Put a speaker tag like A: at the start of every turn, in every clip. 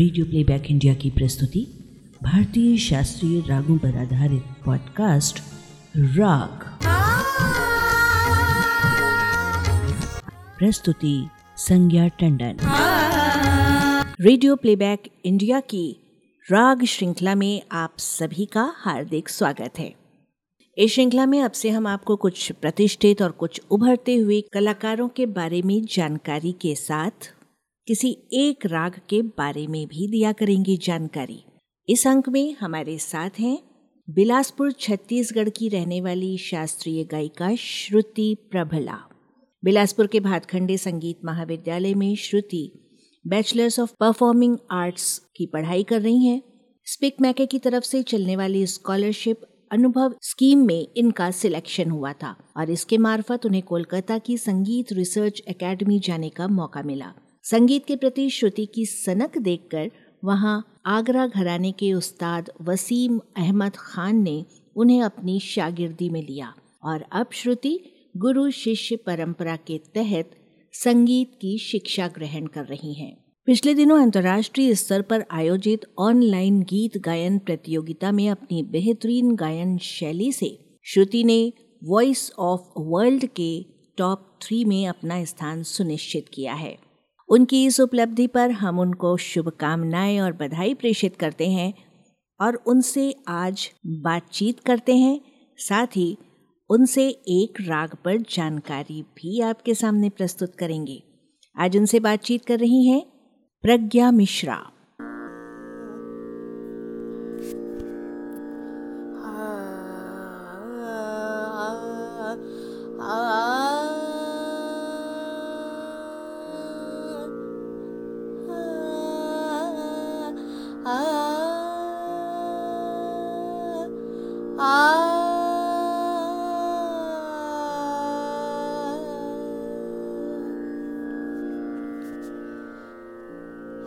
A: Radio playback India की प्रस्तुति, भारतीय शास्त्रीय रागों पर आधारित पॉडकास्ट राग। प्रस्तुति, संज्ञा टंडन। रेडियो प्लेबैक इंडिया की राग श्रृंखला में आप सभी का हार्दिक स्वागत है। इस श्रृंखला में अब से हम आपको कुछ प्रतिष्ठित और कुछ उभरते हुए कलाकारों के बारे में जानकारी के साथ किसी एक राग के बारे में भी दिया करेंगे जानकारी। इस अंक में हमारे साथ हैं बिलासपुर छत्तीसगढ़ की रहने वाली शास्त्रीय गायिका श्रुति प्रभला। बिलासपुर के भातखंडे संगीत महाविद्यालय में Shruti bachelors of performing arts की पढ़ाई कर रही हैं। स्पिक मैके की तरफ़ से चलने वाली स्कॉलरशिप अनुभव स्कीम में इनका सिलेक्शन हुआ था और इसके मार्फत उन्हें कोलकाता की संगीत रिसर्च एकेडमी जाने का मौका मिला। संगीत के प्रति श्रुति की सनक देखकर वहाँ आगरा घराने के उस्ताद वसीम अहमद खान ने उन्हें अपनी शागिर्दी में लिया। और अब श्रुति गुरु शिष्य परंपरा के तहत संगीत की शिक्षा ग्रहण कर रही हैं। पिछले दिनों अंतर्राष्ट्रीय स्तर पर आयोजित ऑनलाइन गीत गायन प्रतियोगिता में अपनी बेहतरीन गायन शैली से श्रुति ने वॉइस ऑफ़ वर्ल्ड के टॉप थ्री में अपना स्थान सुनिश्चित किया है। उनकी इस उपलब्धि पर हम उनको शुभकामनाएँ और बधाई प्रेषित करते हैं और उनसे आज बातचीत करते हैं। साथ ही उनसे एक राग पर जानकारी भी आपके सामने प्रस्तुत करेंगे। आज उनसे बातचीत कर रही हैं प्रज्ञा मिश्रा।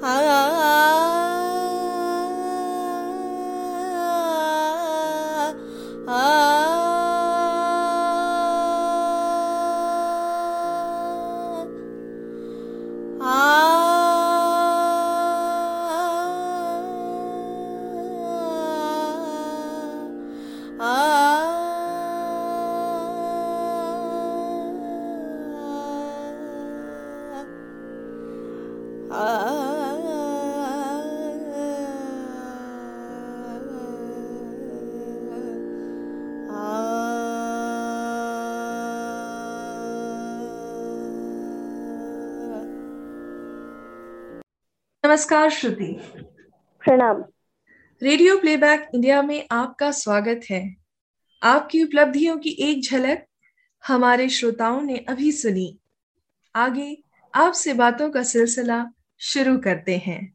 B: 好好好 नमस्कार श्रुति।
C: प्रणाम।
B: रेडियो प्लेबैक इंडिया में आपका स्वागत है। आपकी उपलब्धियों की एक झलक हमारे श्रोताओं ने अभी सुनी। आगे आपसे बातों का सिलसिला शुरू करते हैं।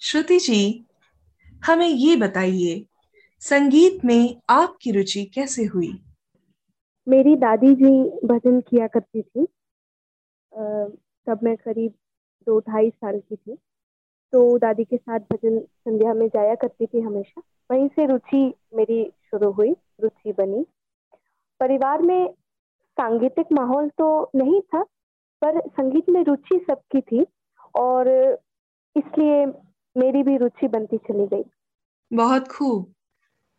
B: श्रुति जी हमें ये बताइए संगीत में आपकी रुचि कैसे हुई?
C: मेरी दादी जी भजन किया करती थी। तब मैं करीब दो ढाई साल की थी। तो दादी के साथ भजन संध्या में जाया करती थी हमेशा। वहीं से रुचि मेरी शुरू हुई, रुचि बनी। परिवार में सांगीतिक माहौल तो नहीं था, पर संगीत में रुचि सबकी थी और इसलिए मेरी भी रुचि बनती चली गई।
B: बहुत खूब।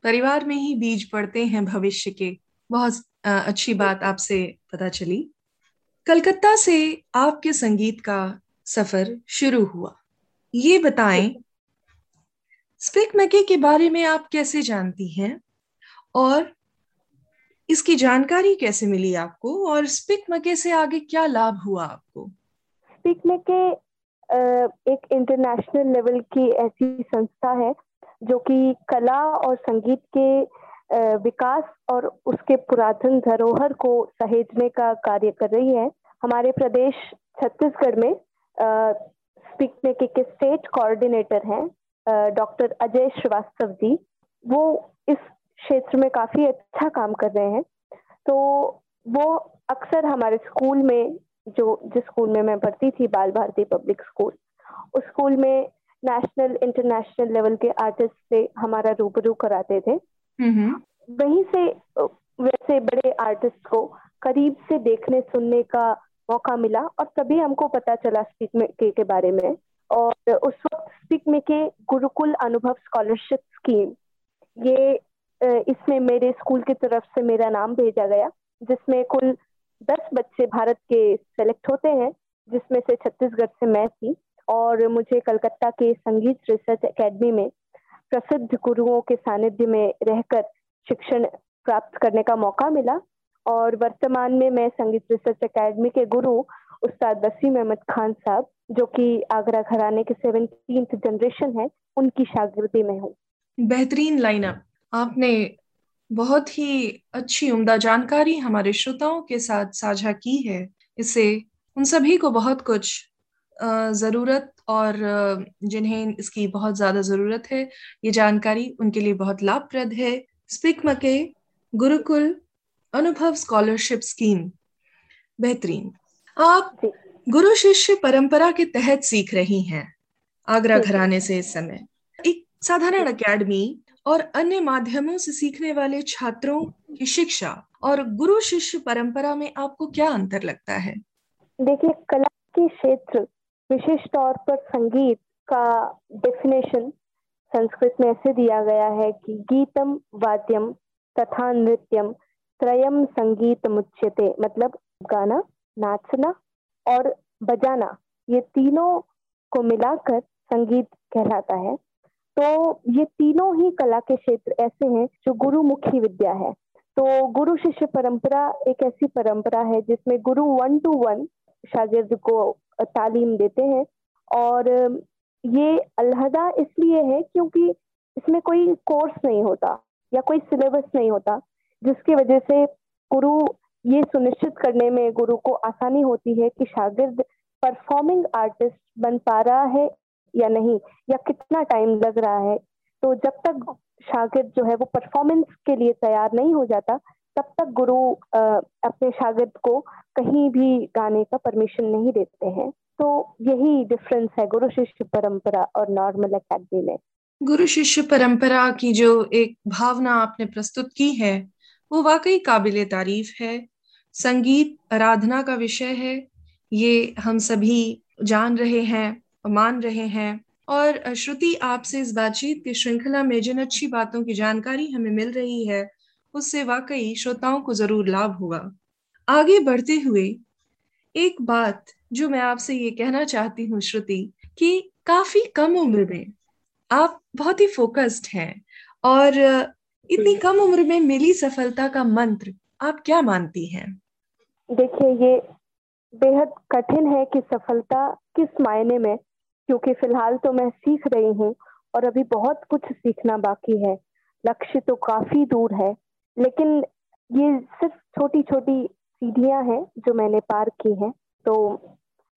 B: परिवार में ही बीज पड़ते हैं भविष्य के। बहुत अच्छी बात आपसे पता चली। कलकत्ता से आपके संगीत का सफ़र शुरू हुआ। ये बताएँ, स्पिक मैके के बारे में आप कैसे जानती हैं? और इसकी जानकारी कैसे मिली आपको? और स्पिक मके से आगे क्या लाभ हुआ आपको?
C: स्पिक मके एक इंटरनेशनल लेवल की ऐसी संस्था है, जो कि कला और संगीत के विकास और उसके पुरातन धरोहर को सहेजने का कार्य कर रही है। हमारे प्रदेश छत्तीसगढ़ में पिकनिक के स्टेट कोऑर्डिनेटर हैं डॉक्टर अजय श्रीवास्तव जी वो इस क्षेत्र में काफ़ी अच्छा काम कर रहे हैं। तो वो अक्सर हमारे स्कूल में जो जिस स्कूल में मैं पढ़ती थी बाल भारती पब्लिक स्कूल उस स्कूल में नेशनल इंटरनेशनल लेवल के आर्टिस्ट से हमारा रूबरू कराते थे। वहीं से वैसे बड़े आर्टिस्ट को करीब से देखने सुनने का मौका मिला और तभी हमको पता चला स्पीक के, के बारे में। और उस वक्त स्पिक में के गुरुकुल अनुभव स्कॉलरशिप स्कीम ये इसमें मेरे स्कूल की तरफ़ से मेरा नाम भेजा गया जिसमें कुल दस बच्चे भारत के सेलेक्ट होते हैं जिसमें से छत्तीसगढ़ से मैं थी। और मुझे कलकत्ता के संगीत रिसर्च एकेडमी में प्रसिद्ध गुरुओं के सानिध्य में रहकर शिक्षण प्राप्त करने का मौका मिला। और वर्तमान में मैं संगीत रिसर्च एकेडमी के गुरु, उस्ताद वसीम अहमद खान साहब, जो कि आगरा घराने के सेवनटीन जनरेशन है, उनकी शागिर्दी में हूँ।
B: बेहतरीन लाइनअप आपने बहुत ही अच्छी, उम्दा जानकारी हमारे श्रोताओं के साथ साझा की है। इससे उन सभी को बहुत कुछ ज़रूरत और जिन्हें इसकी बहुत ज़्यादा ज़रूरत है, ये जानकारी उनके लिए बहुत लाभप्रद है। स्पिक मके, गुरुकुल अनुभव स्कॉलरशिप स्कीम बेहतरीन। आप गुरु शिष्य परंपरा के तहत सीख रही हैं आगरा घराने से इस समय। एक साधारण अकेडमी और अन्य माध्यमों से सीखने वाले छात्रों की शिक्षा और गुरु शिष्य परंपरा में आपको क्या अंतर लगता है?
C: देखिए कला के क्षेत्र विशेष तौर पर संगीत का डेफिनेशन संस्कृत में ऐसे दिया गया है कि गीतम वाद्यम तथा नृत्यम त्रयम संगीत मुच्यते मतलब गाना, नाचना और बजाना, ये तीनों को मिलाकर संगीत कहलाता है। तो ये तीनों ही कला के क्षेत्र ऐसे हैं जो गुरुमुखी विद्या है। तो गुरु शिष्य परंपरा एक ऐसी परंपरा है जिसमें गुरु वन टू वन शागिर्द को तालीम देते हैं और ये अलहदा इसलिए है क्योंकि इसमें कोई कोर्स नहीं होता या कोई सिलेबस नहीं होता। जिसकी वजह से गुरु ये सुनिश्चित करने में गुरु को आसानी होती है कि शागिर्द परफॉर्मिंग आर्टिस्ट बन पा रहा है या नहीं, या कितना टाइम लग रहा है। तो जब तक शागिर्द जो है वो परफॉर्मेंस के लिए तैयार नहीं हो जाता, तब तक गुरु अपने शागिर्द को कहीं भी गाने का परमिशन नहीं देते हैं। तो यही डिफरेंस है गुरु शिष्य परंपरा और नॉर्मल अकेडमी में।
B: गुरु शिष्य परंपरा की जो एक भावना आपने प्रस्तुत की है वो वाकई काबिल तारीफ़ है। संगीत आराधना का विषय है। ये हम सभी जान रहे हैं, मान रहे हैं और श्रुति आपसे इस बातचीत की श्रृंखला में जिन अच्छी बातों की जानकारी हमें मिल रही है, उससे वाकई श्रोताओं को ज़रूर लाभ होगा। आगे बढ़ते हुए एक बात जो मैं आपसे ये कहना चाहती हूँ श्रुति कि काफ़ी कम उम्र में आप बहुत ही फोकस्ड हैं और इतनी कम उम्र में मिली सफलता का मंत्र आप क्या मानती हैं?
C: देखिए ये बेहद कठिन है कि सफलता किस मायने में क्योंकि फ़िलहाल तो मैं सीख रही हूँ और अभी बहुत कुछ सीखना बाकी है। लक्ष्य तो काफ़ी दूर है लेकिन ये सिर्फ़ छोटी छोटी सीढ़ियाँ हैं जो मैंने पार की हैं। तो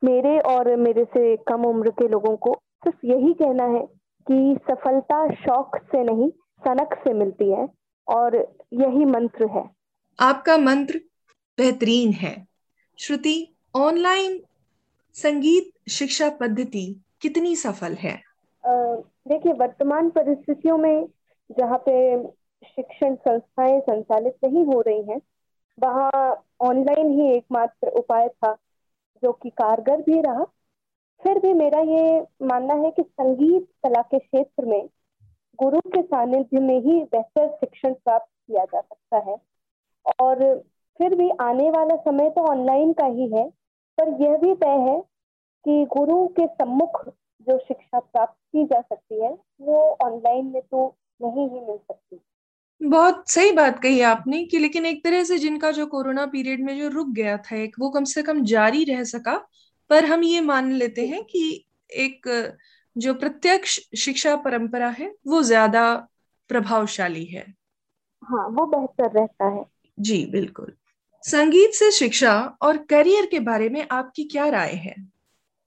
C: मेरे और मेरे से कम उम्र के लोगों को सिर्फ़ यही कहना है कि सफलता शौक से नहीं सनक से मिलती है और यही मंत्र है।
B: आपका मंत्र बेहतरीन है। श्रुति ऑनलाइन संगीत शिक्षा पद्धति कितनी सफल है?
C: देखिए वर्तमान परिस्थितियों में जहाँ पे शिक्षण संस्थाएँ संचालित नहीं हो रही हैं वहाँ ऑनलाइन ही एकमात्र उपाय था जो कि कारगर भी रहा। फिर भी मेरा ये मानना है कि संगीत कला के क्षेत्र में गुरु के सानिध्य में ही बेहतर शिक्षण प्राप्त किया जा सकता है। और फिर भी आने वाला समय तो ऑनलाइन का ही है पर यह भी तय है कि गुरु के सम्मुख जो शिक्षा प्राप्त की जा सकती है वो ऑनलाइन में तो नहीं ही मिल सकती।
B: बहुत सही बात कही आपने कि लेकिन एक तरह से जिनका जो कोरोना पीरियड में जो रुक गया था एक वो कम से कम जारी रह सका पर हम ये मान लेते हैं कि एक जो प्रत्यक्ष शिक्षा परंपरा है वो ज़्यादा प्रभावशाली है।
C: हाँ वो बेहतर रहता है।
B: जी बिल्कुल। संगीत से शिक्षा और करियर के बारे में आपकी क्या राय है?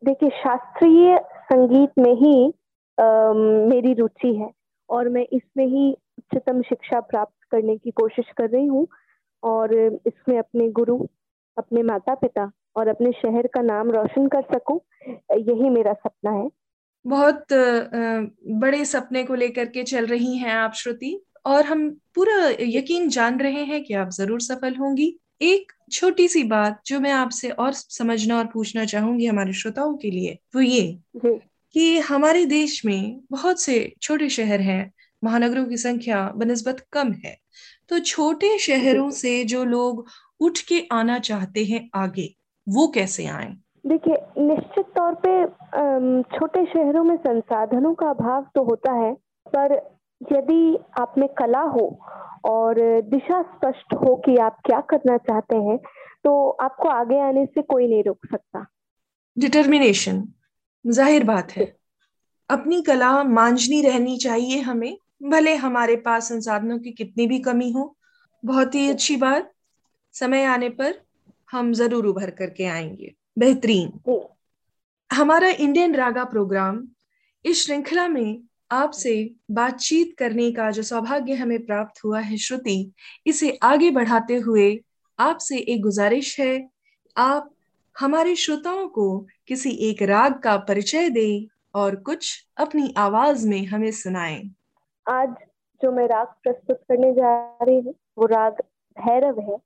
C: देखिए शास्त्रीय संगीत में ही आ, मेरी रुचि है और मैं इसमें ही उच्चतम शिक्षा प्राप्त करने की कोशिश कर रही हूँ और इसमें अपने गुरु अपने माता पिता और अपने शहर का नाम रोशन कर सकूँ यही मेरा सपना है।
B: बहुत बड़े सपने को लेकर के चल रही हैं आप श्रुति। और हम पूरा यकीन जान रहे हैं कि आप ज़रूर सफल होंगी। एक छोटी सी बात जो मैं आपसे और समझना और पूछना चाहूँगी हमारे श्रोताओं के लिए वो ये कि हमारे देश में बहुत से छोटे शहर हैं महानगरों की संख्या बनस्बत कम है। तो छोटे शहरों से जो लोग उठ के आना चाहते हैं आगे वो कैसे आए?
C: देखिए, निश्चित तौर पे छोटे शहरों में संसाधनों का अभाव तो होता है, पर यदि आप में कला हो और दिशा स्पष्ट हो कि आप क्या करना चाहते हैं तो आपको आगे आने से कोई नहीं रोक सकता।
B: डिटर्मिनेशन ज़ाहिर बात है। अपनी कला मांझनी रहनी चाहिए हमें, भले हमारे पास संसाधनों की कितनी भी कमी हो। बहुत ही अच्छी बात। समय आने पर हम ज़रूर उभर करके आएँगे। बेहतरीन। हमारा इंडियन रागा प्रोग्राम इस श्रृंखला में आपसे बातचीत करने का जो सौभाग्य हमें प्राप्त हुआ है श्रुति इसे आगे बढ़ाते हुए आपसे एक गुजारिश है। आप हमारे श्रोताओं को किसी एक राग का परिचय दें और कुछ अपनी आवाज़ में हमें सुनाएँ।
C: आज जो मैं राग प्रस्तुत करने जा रही हूँ वो राग भैरव है।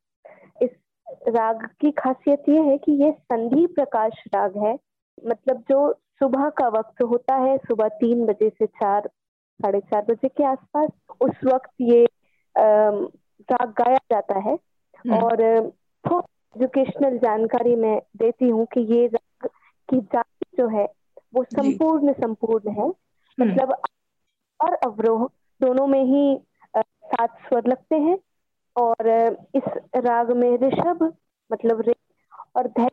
C: राग की खासियत ये है कि ये संधि प्रकाश राग है। मतलब जो सुबह का वक्त होता है सुबह तीन बजे से चार साढ़े चार बजे के आसपास उस वक्त ये राग गाया जाता है। हम्म। और एजुकेशनल जानकारी मैं देती हूँ कि ये राग की जाति जो है वो संपूर्ण संपूर्ण है। हम्म। मतलब और अवरोह दोनों में ही सात स्वर लगते हैं। और इस राग में ऋषभ मतलब रे और ध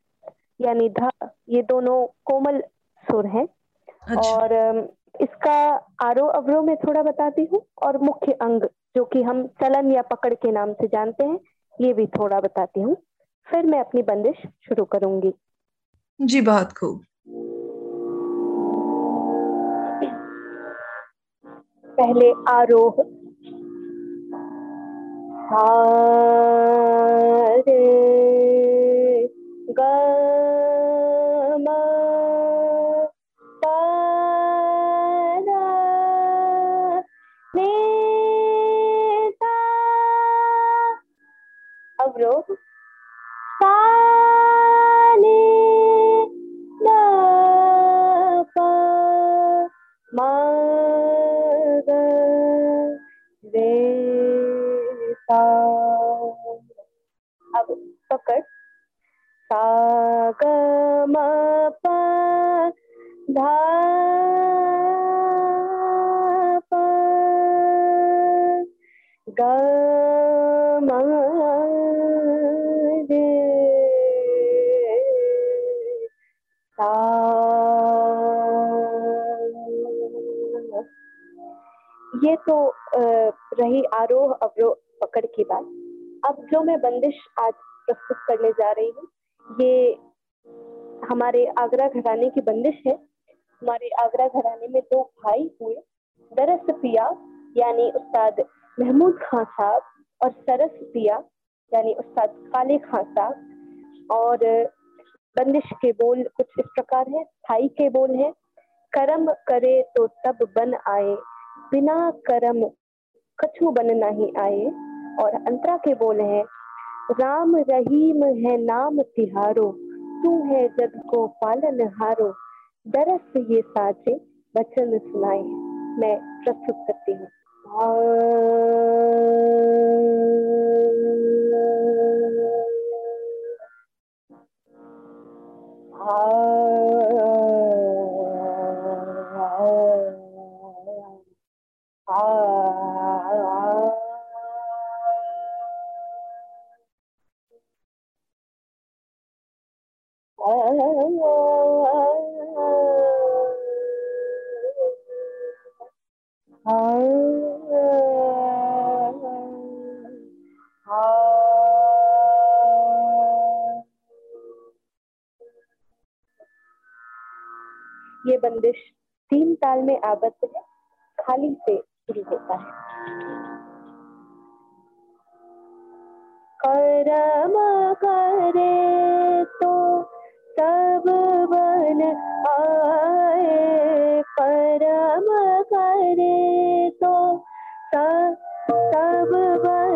C: यानी ध ये दोनों कोमल सुर हैं। अच्छा। और इसका आरोह अवरोह में थोड़ा बताती हूँ और मुख्य अंग जो कि हम चलन या पकड़ के नाम से जानते हैं ये भी थोड़ा बताती हूँ। फिर मैं अपनी बंदिश शुरू करूँगी।
B: जी बहुत खूब।
C: पहले आरोह रे ये तो रही आरोह अवरोह पकड़ की बात। अब जो मैं बंदिश आज प्रस्तुत करने जा रही हूँ, ये हमारे आगरा घराने की बंदिश है। हमारे आगरा घराने में दो भाई हुए, दरस पिया, यानी उस्ताद महमूद खान साहब, और सरस पिया, यानी उस्ताद काले खान साहब। और बंदिश के बोल कुछ इस प्रकार है थाई के बोल है, कर्म करे तो तब बन आए बिना कर्म कछु बन नहीं आए। और अंतरा के बोल है, राम रहीम है नाम तिहारो, तू है जग को पालन हारो। दरस ये साचे वचन सुनाए मैं प्रस्तुत करती हूँ। ये बंदिश तीन ताल में आबद्ध है, खाली से शुरू होता है। करम करे तो सब बन आए, परम करे तो सब बन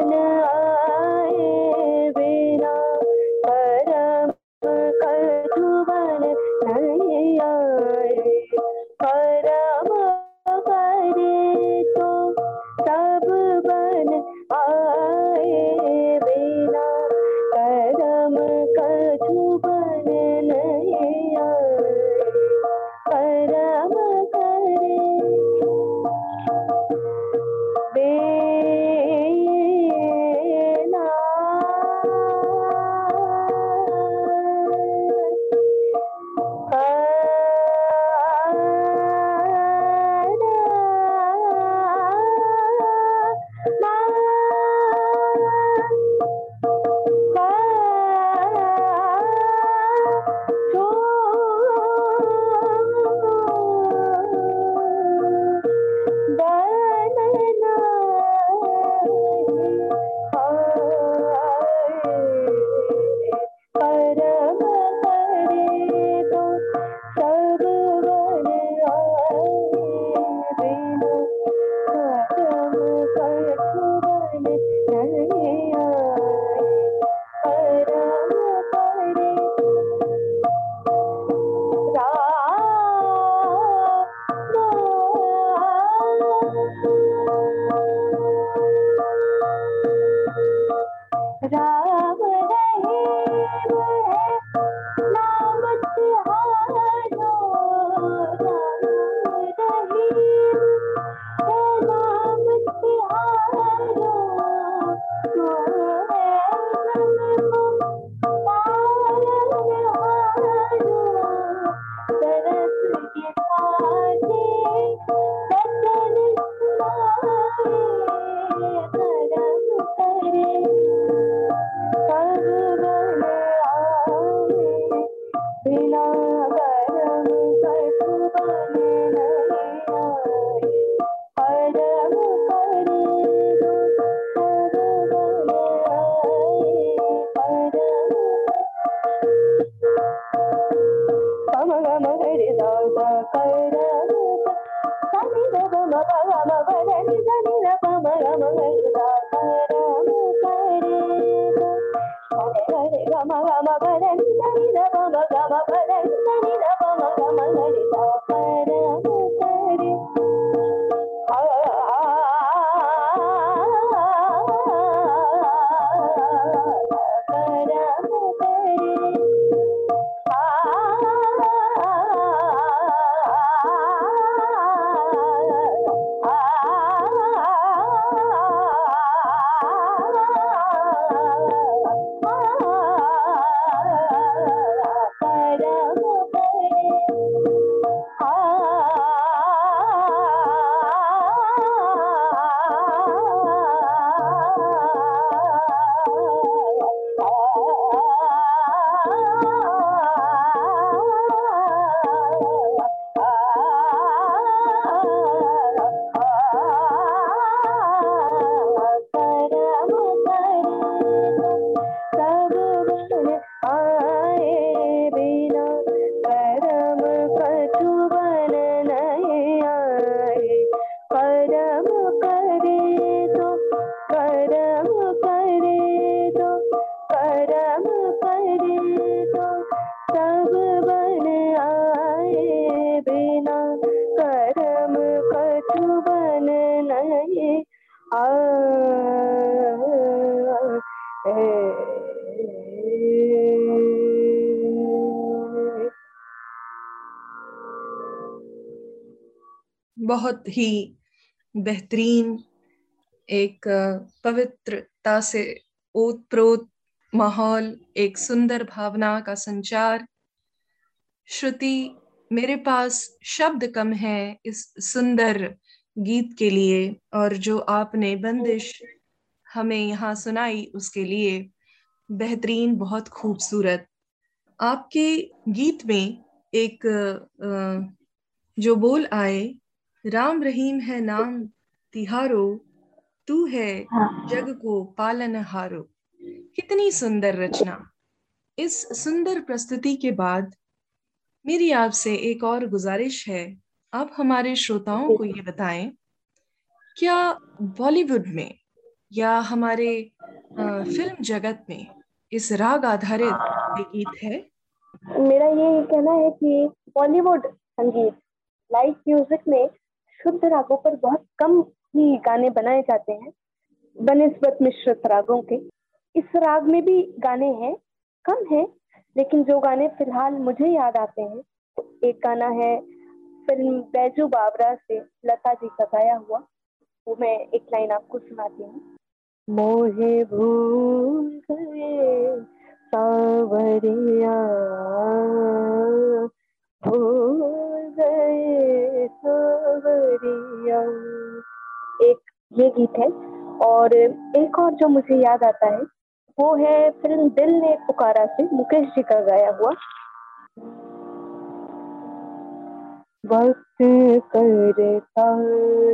B: बहुत ही बेहतरीन एक पवित्रता से ओतप्रोत माहौल, एक सुंदर भावना का संचार। श्रुति, मेरे पास शब्द कम है इस सुंदर गीत के लिए और जो आपने बंदिश हमें यहाँ सुनाई उसके लिए बेहतरीन, बहुत खूबसूरत। आपके गीत में एक जो बोल आए राम रहीम है नाम तिहारो तू है हाँ। जग को पालन हारो। कितनी सुंदर रचना। इस सुंदर प्रस्तुति के बाद मेरी आपसे एक और गुजारिश है। आप हमारे श्रोताओं को ये बताएँ क्या बॉलीवुड में या हमारे फ़िल्म जगत में इस राग आधारित गीत है?
C: मेरा ये कहना है कि बॉलीवुड संगीत लाइव म्यूज़िक में शुद्ध रागों पर बहुत कम ही गाने बनाए जाते हैं बनस्बत मिश्रित रागों के। इस राग में भी गाने हैं, कम है, लेकिन जो गाने फ़िलहाल मुझे याद आते हैं तो एक गाना है फ़िल्म बैजू बाबरा से लता जी का गाया हुआ। वो मैं एक लाइन आपको सुनाती हूँ। मोहे भूल गए, सावरिया गए एक ये गीत है और एक और जो मुझे याद आता है, वो है फ़िल्म दिल ने पुकारा से, मुकेश जी का गाया हुआ। वक्त करता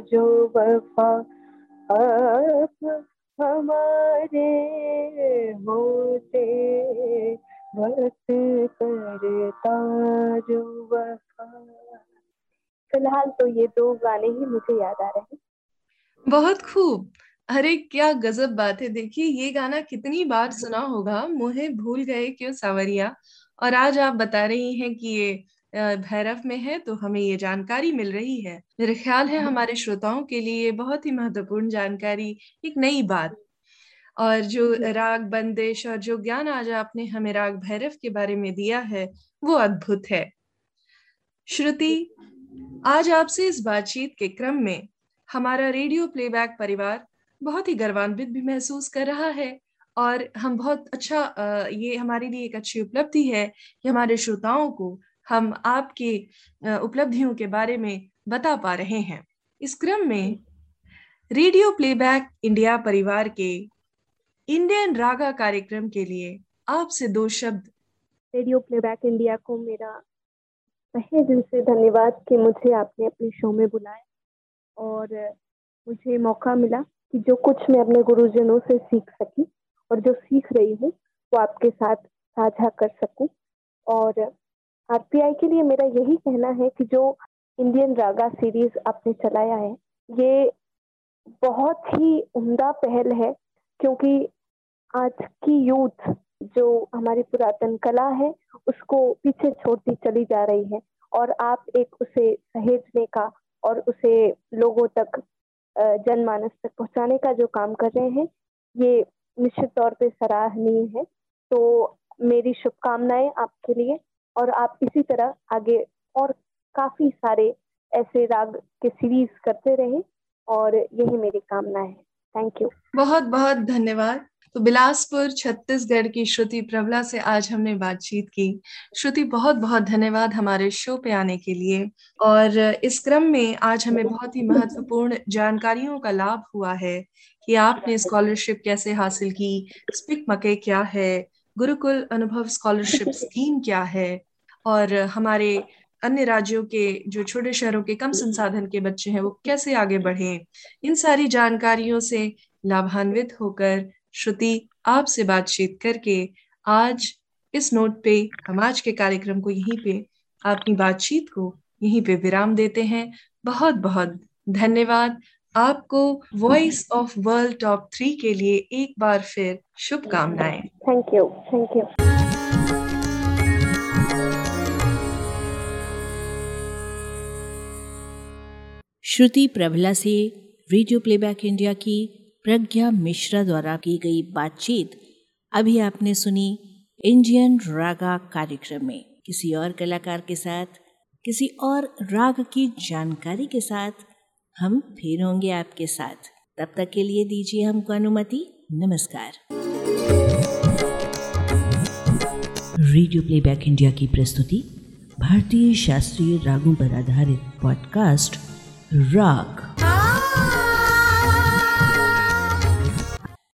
C: जो वफा हमारे होते फ़िलहाल तो ये दो गाने ही मुझे याद आ रहे हैं।
B: बहुत खूब। अरे, क्या गजब बात है। देखिए, ये गाना कितनी बार सुना होगा। मुहे भूल गए क्यों सावरिया? और आज आप बता रही हैं कि ये भैरव में है तो हमें ये जानकारी मिल रही है। मेरे ख्याल है हमारे श्रोताओं के लिए बहुत ही महत्वपूर्ण जानकारी, एक नई बात। और जो राग बंदिश और जो ज्ञान आज आपने हमें राग भैरव के बारे में दिया है वो अद्भुत है। श्रुति आज आपसे इस बातचीत के क्रम में हमारा रेडियो प्लेबैक परिवार बहुत ही गर्वान्वित भी महसूस कर रहा है और हम बहुत अच्छा ये हमारे लिए एक अच्छी उपलब्धि है कि हमारे श्रोताओं को हम आपके उपलब्धियों के बारे में बता पा रहे हैं। इस क्रम में रेडियो प्लेबैक इंडिया परिवार के इंडियन रागा कार्यक्रम के लिए आपसे दो शब्द।
C: रेडियो प्लेबैक इंडिया को मेरा तहे दिल से धन्यवाद कि मुझे आपने अपने शो में बुलाया और मुझे मौका मिला कि जो कुछ मैं अपने गुरुजनों से सीख सकी और जो सीख रही हूँ, वो आपके साथ साझा कर सकूँ। और आरपीआई के लिए मेरा यही कहना है कि जो इंडियन रागा सीरीज़ आपने चलाया है, ये बहुत ही उम्दा पहल है, क्योंकि आज की यूथ जो हमारी पुरातन कला है, उसको पीछे छोड़ती चली जा रही है और आप एक उसे सहेजने का और उसे लोगों तक जनमानस तक पहुँचाने का जो काम कर रहे हैं, ये निश्चित तौर पे सराहनीय है। तो मेरी शुभकामनाएँ आपके लिए और आप इसी तरह आगे और काफ़ी सारे ऐसे राग के सीरीज़ करते रहे और यही मेरी कामना है। थैंक यू
B: बहुत बहुत धन्यवाद। तो बिलासपुर, छत्तीसगढ़ की श्रुति प्रवला से आज हमने बातचीत की। श्रुति बहुत बहुत धन्यवाद हमारे शो पे आने के लिए। और इस क्रम में आज हमें बहुत ही महत्वपूर्ण जानकारियों का लाभ हुआ है कि आपने स्कॉलरशिप कैसे हासिल की, स्पिक मके क्या है, गुरुकुल अनुभव स्कॉलरशिप स्कीम क्या है, और हमारे अन्य राज्यों के, जो छोटे शहरों के कम संसाधन के बच्चे हैं, वो कैसे आगे बढ़े। इन सारी जानकारियों से लाभान्वित होकर श्रुति आपसे बातचीत करके आज इस नोट पे हम आज के कार्यक्रम को यहीं पे अपनी बातचीत को यहीं पे विराम देते हैं। बहुत बहुत धन्यवाद। आपको voice of world top three के लिए एक बार फिर शुभकामनाएँ।
C: Thank you thank you
A: Shruti Prabhala से रेडियो प्लेबैक इंडिया की प्रज्ञा मिश्रा द्वारा की गई बातचीत अभी आपने सुनी इंडियन रागा कार्यक्रम में। किसी और कलाकार के साथ, किसी और राग की जानकारी के साथ हम फिर होंगे आपके साथ। तब तक के लिए दीजिए हमको अनुमति। नमस्कार। रेडियो प्लेबैक इंडिया की प्रस्तुति, भारतीय शास्त्रीय रागों पर आधारित पॉडकास्ट, राग।